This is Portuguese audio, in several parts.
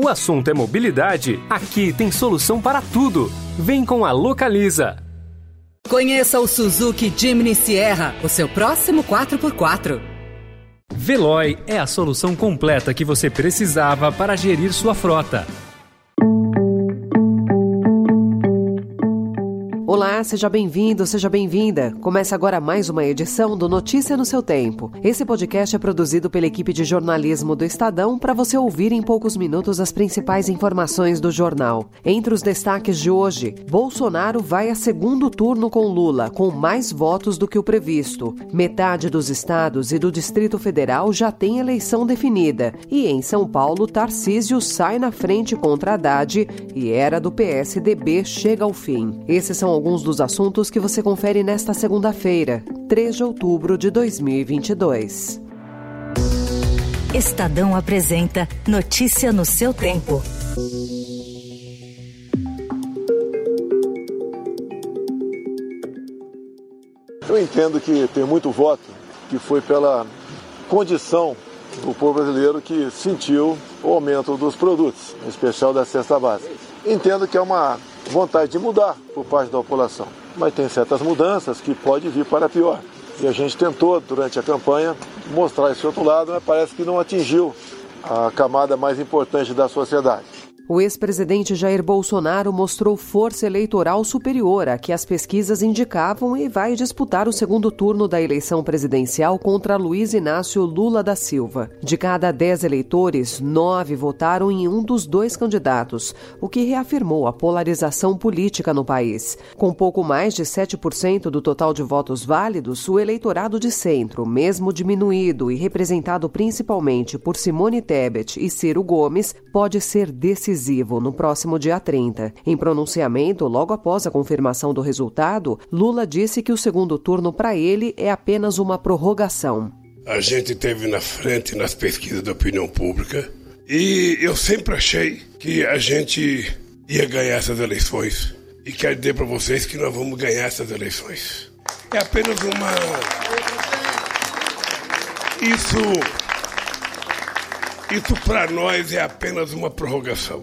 O assunto é mobilidade? Aqui tem solução para tudo. Vem com a Localiza. Conheça o Suzuki Jimny Sierra, o seu próximo 4x4. Veloy é a solução completa que você precisava para gerir sua frota. Olá, seja bem-vindo, seja bem-vinda. Começa agora mais uma edição do Notícia no seu Tempo. Esse podcast é produzido pela equipe de jornalismo do Estadão para você ouvir em poucos minutos as principais informações do jornal. Entre os destaques de hoje, Bolsonaro vai a segundo turno com Lula, com mais votos do que o previsto. Metade dos estados e do Distrito Federal já tem eleição definida. E em São Paulo, Tarcísio sai na frente contra Haddad e era do PSDB chega ao fim. Esses são alguns dos assuntos que você confere nesta segunda-feira, 3 de outubro de 2022. Estadão apresenta Notícia no seu tempo. Eu entendo que tem muito voto que foi pela condição do povo brasileiro que sentiu o aumento dos produtos, em especial da cesta básica. Entendo que é uma vontade de mudar por parte da população. Mas tem certas mudanças que pode vir para pior. E a gente tentou, durante a campanha, mostrar esse outro lado, mas parece que não atingiu a camada mais importante da sociedade. O ex-presidente Jair Bolsonaro mostrou força eleitoral superior a que as pesquisas indicavam e vai disputar o segundo turno da eleição presidencial contra Luiz Inácio Lula da Silva. De cada dez eleitores, nove votaram em um dos dois candidatos, o que reafirmou a polarização política no país. Com pouco mais de 7% do total de votos válidos, o eleitorado de centro, mesmo diminuído e representado principalmente por Simone Tebet e Ciro Gomes, pode ser decisivo decisivo no próximo dia 30. Em pronunciamento, logo após a confirmação do resultado, Lula disse que o segundo turno para ele é apenas uma prorrogação. A gente teve na frente nas pesquisas da opinião pública e eu sempre achei que a gente ia ganhar essas eleições. E quero dizer para vocês que nós vamos ganhar essas eleições. É apenas uma. Isso isso para nós é apenas uma prorrogação.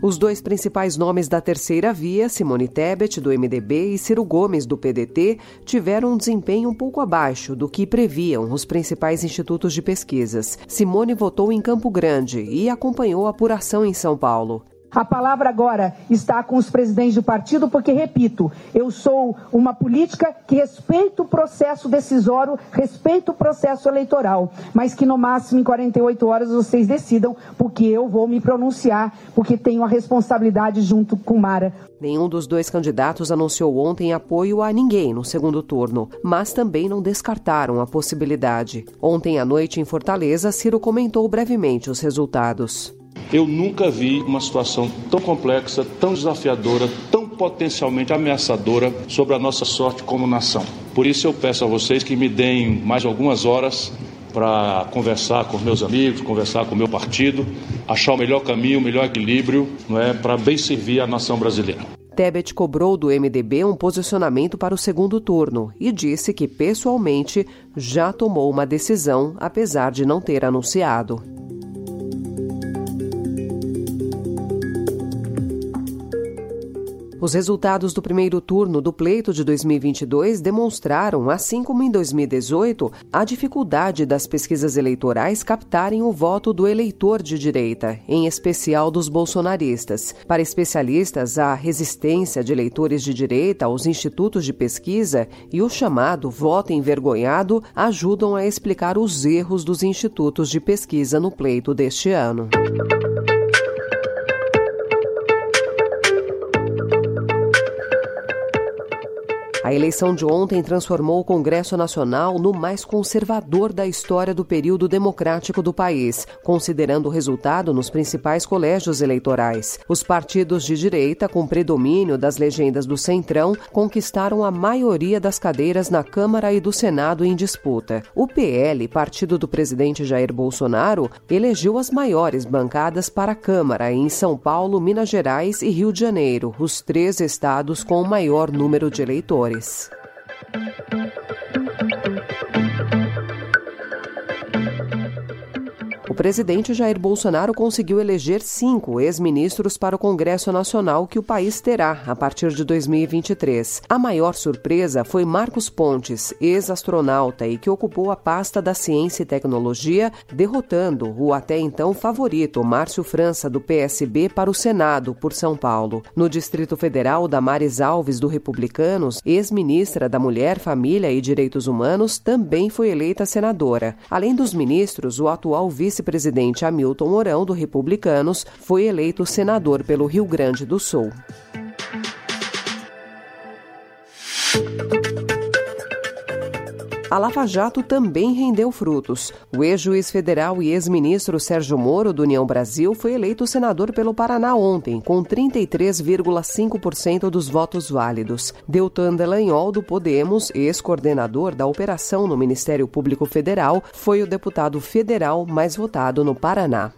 Os dois principais nomes da terceira via, Simone Tebet, do MDB, e Ciro Gomes, do PDT, tiveram um desempenho um pouco abaixo do que previam os principais institutos de pesquisas. Simone votou em Campo Grande e acompanhou a apuração em São Paulo. A palavra agora está com os presidentes do partido, porque, repito, eu sou uma política que respeita o processo decisório, respeita o processo eleitoral, mas que no máximo em 48 horas vocês decidam, porque eu vou me pronunciar, porque tenho a responsabilidade junto com Mara. Nenhum dos dois candidatos anunciou ontem apoio a ninguém no segundo turno, mas também não descartaram a possibilidade. Ontem à noite, em Fortaleza, Ciro comentou brevemente os resultados. Eu nunca vi uma situação tão complexa, tão desafiadora, tão potencialmente ameaçadora sobre a nossa sorte como nação. Por isso eu peço a vocês que me deem mais algumas horas para conversar com meus amigos, conversar com o meu partido, achar o melhor caminho, o melhor equilíbrio, não é, para bem servir a nação brasileira. Tebet cobrou do MDB um posicionamento para o segundo turno e disse que pessoalmente já tomou uma decisão, apesar de não ter anunciado. Os resultados do primeiro turno do pleito de 2022 demonstraram, assim como em 2018, a dificuldade das pesquisas eleitorais captarem o voto do eleitor de direita, em especial dos bolsonaristas. Para especialistas, a resistência de eleitores de direita aos institutos de pesquisa e o chamado voto envergonhado ajudam a explicar os erros dos institutos de pesquisa no pleito deste ano. A eleição de ontem transformou o Congresso Nacional no mais conservador da história do período democrático do país, considerando o resultado nos principais colégios eleitorais. Os partidos de direita, com predomínio das legendas do Centrão, conquistaram a maioria das cadeiras na Câmara e do Senado em disputa. O PL, partido do presidente Jair Bolsonaro, elegeu as maiores bancadas para a Câmara em São Paulo, Minas Gerais e Rio de Janeiro, os três estados com o maior número de eleitores. abuse. Presidente Jair Bolsonaro conseguiu eleger cinco ex-ministros para o Congresso Nacional que o país terá a partir de 2023. A maior surpresa foi Marcos Pontes, ex-astronauta e que ocupou a pasta da Ciência e Tecnologia, derrotando o até então favorito Márcio França, do PSB, para o Senado, por São Paulo. No Distrito Federal, Damares Alves, do Republicanos, ex-ministra da Mulher, Família e Direitos Humanos, também foi eleita senadora. Além dos ministros, o atual vice-presidente Hamilton Mourão, do Republicanos, foi eleito senador pelo Rio Grande do Sul. A Lava Jato também rendeu frutos. O ex-juiz federal e ex-ministro Sérgio Moro, do União Brasil, foi eleito senador pelo Paraná ontem, com 33,5% dos votos válidos. Deltan Delanhol, do Podemos, ex-coordenador da operação no Ministério Público Federal, foi o deputado federal mais votado no Paraná.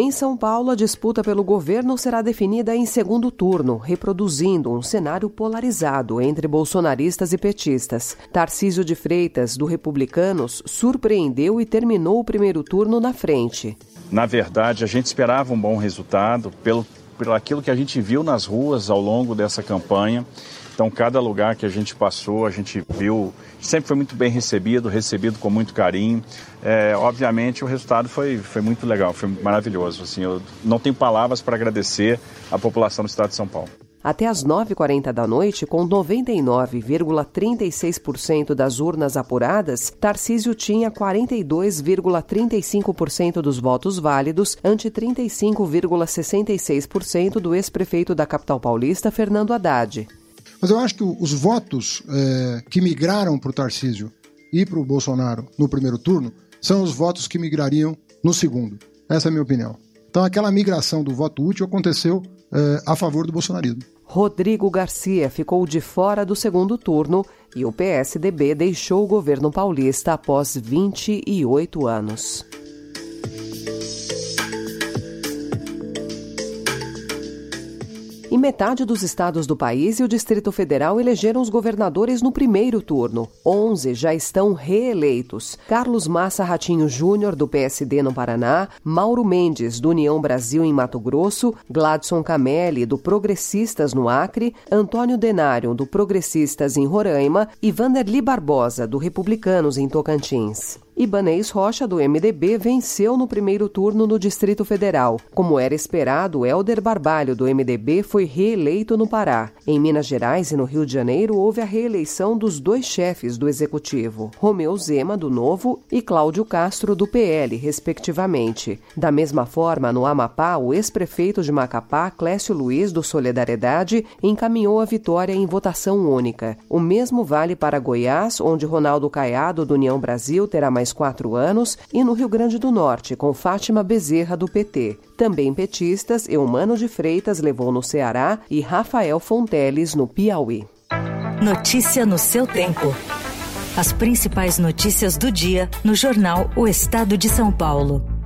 Em São Paulo, a disputa pelo governo será definida em segundo turno, reproduzindo um cenário polarizado entre bolsonaristas e petistas. Tarcísio de Freitas, do Republicanos, surpreendeu e terminou o primeiro turno na frente. Na verdade, a gente esperava um bom resultado pelo, pelo aquilo que a gente viu nas ruas ao longo dessa campanha. Então, cada lugar que a gente passou, a gente viu, sempre foi muito bem recebido, recebido com muito carinho. É, obviamente, o resultado foi, foi muito legal, foi maravilhoso. Assim, eu não tenho palavras para agradecer à população do estado de São Paulo. Até às 9h40 da noite, com 99,36% das urnas apuradas, Tarcísio tinha 42,35% dos votos válidos, ante 35,66% do ex-prefeito da capital paulista, Fernando Haddad. Mas eu acho que os votos é, que migraram para o Tarcísio e para o Bolsonaro no primeiro turno são os votos que migrariam no segundo. Essa é a minha opinião. Então, aquela migração do voto útil aconteceu é, a favor do bolsonarismo. Rodrigo Garcia ficou de fora do segundo turno e o PSDB deixou o governo paulista após 28 anos. E metade dos estados do país e o Distrito Federal elegeram os governadores no primeiro turno. Onze já estão reeleitos. Carlos Massa Ratinho Júnior, do PSD no Paraná, Mauro Mendes, do União Brasil em Mato Grosso, Gladson Camelli, do Progressistas no Acre, Antônio Denário, do Progressistas em Roraima e Vanderli Barbosa, do Republicanos em Tocantins. Ibanês Rocha, do MDB, venceu no primeiro turno no Distrito Federal. Como era esperado, Helder Barbalho, do MDB, foi reeleito no Pará. Em Minas Gerais e no Rio de Janeiro, houve a reeleição dos dois chefes do Executivo, Romeu Zema, do Novo, e Cláudio Castro, do PL, respectivamente. Da mesma forma, no Amapá, o ex-prefeito de Macapá, Clécio Luiz, do Solidariedade, encaminhou a vitória em votação única. O mesmo vale para Goiás, onde Ronaldo Caiado, do União Brasil, terá mais mais quatro anos, e no Rio Grande do Norte, com Fátima Bezerra, do PT. Também petistas, Eumano de Freitas levou no Ceará e Rafael Fonteles, no Piauí. Notícia no seu tempo. As principais notícias do dia no jornal O Estado de São Paulo.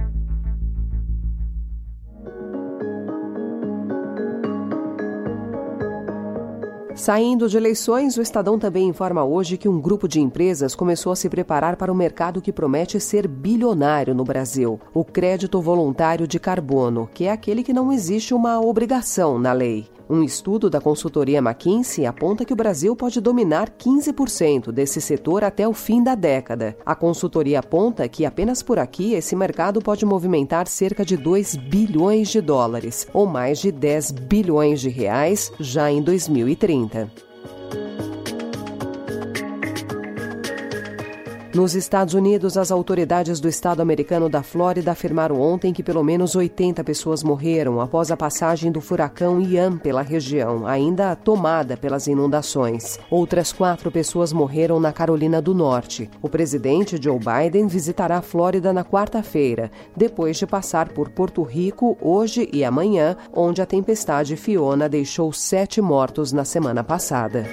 Saindo de eleições, o Estadão também informa hoje que um grupo de empresas começou a se preparar para o mercado que promete ser bilionário no Brasil: o crédito voluntário de carbono, que é aquele que não existe uma obrigação na lei. Um estudo da consultoria McKinsey aponta que o Brasil pode dominar 15% desse setor até o fim da década. A consultoria aponta que apenas por aqui esse mercado pode movimentar cerca de 2 bilhões de dólares, ou mais de 10 bilhões de reais, já em 2030. Nos Estados Unidos, as autoridades do estado americano da Flórida afirmaram ontem que pelo menos 80 pessoas morreram após a passagem do furacão Ian pela região, ainda tomada pelas inundações. Outras quatro pessoas morreram na Carolina do Norte. O presidente Joe Biden visitará a Flórida na quarta-feira, depois de passar por Porto Rico hoje e amanhã, onde a tempestade Fiona deixou sete mortos na semana passada.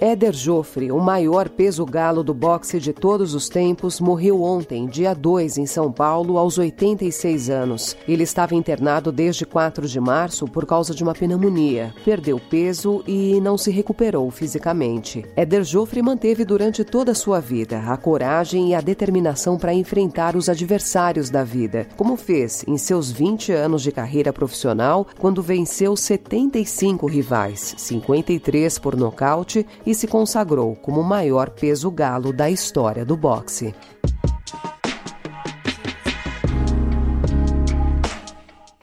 Éder Joffre, o maior peso galo do boxe de todos os tempos, morreu ontem, dia 2, em São Paulo, aos 86 anos. Ele estava internado desde 4 de março por causa de uma pneumonia. Perdeu peso e não se recuperou fisicamente. Éder Joffre manteve durante toda a sua vida a coragem e a determinação para enfrentar os adversários da vida, como fez em seus 20 anos de carreira profissional, quando venceu 75 rivais, 53 por nocaute e se consagrou como o maior peso galo da história do boxe.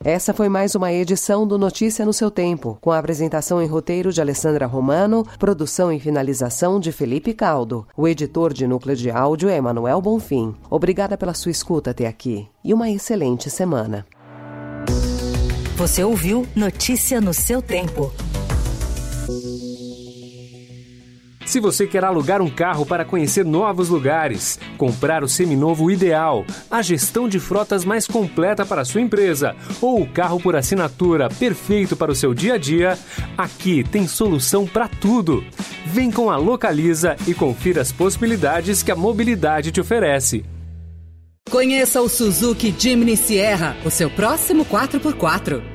Essa foi mais uma edição do Notícia no seu tempo, com a apresentação em roteiro de Alessandra Romano, produção e finalização de Felipe Caldo. O editor de núcleo de áudio é Emanuel Bonfim. Obrigada pela sua escuta até aqui e uma excelente semana. Você ouviu Notícia no seu tempo. Se você quer alugar um carro para conhecer novos lugares, comprar o seminovo ideal, a gestão de frotas mais completa para a sua empresa ou o carro por assinatura perfeito para o seu dia a dia, aqui tem solução para tudo. Vem com a Localiza e confira as possibilidades que a mobilidade te oferece. Conheça o Suzuki Jimny Sierra, o seu próximo 4x4.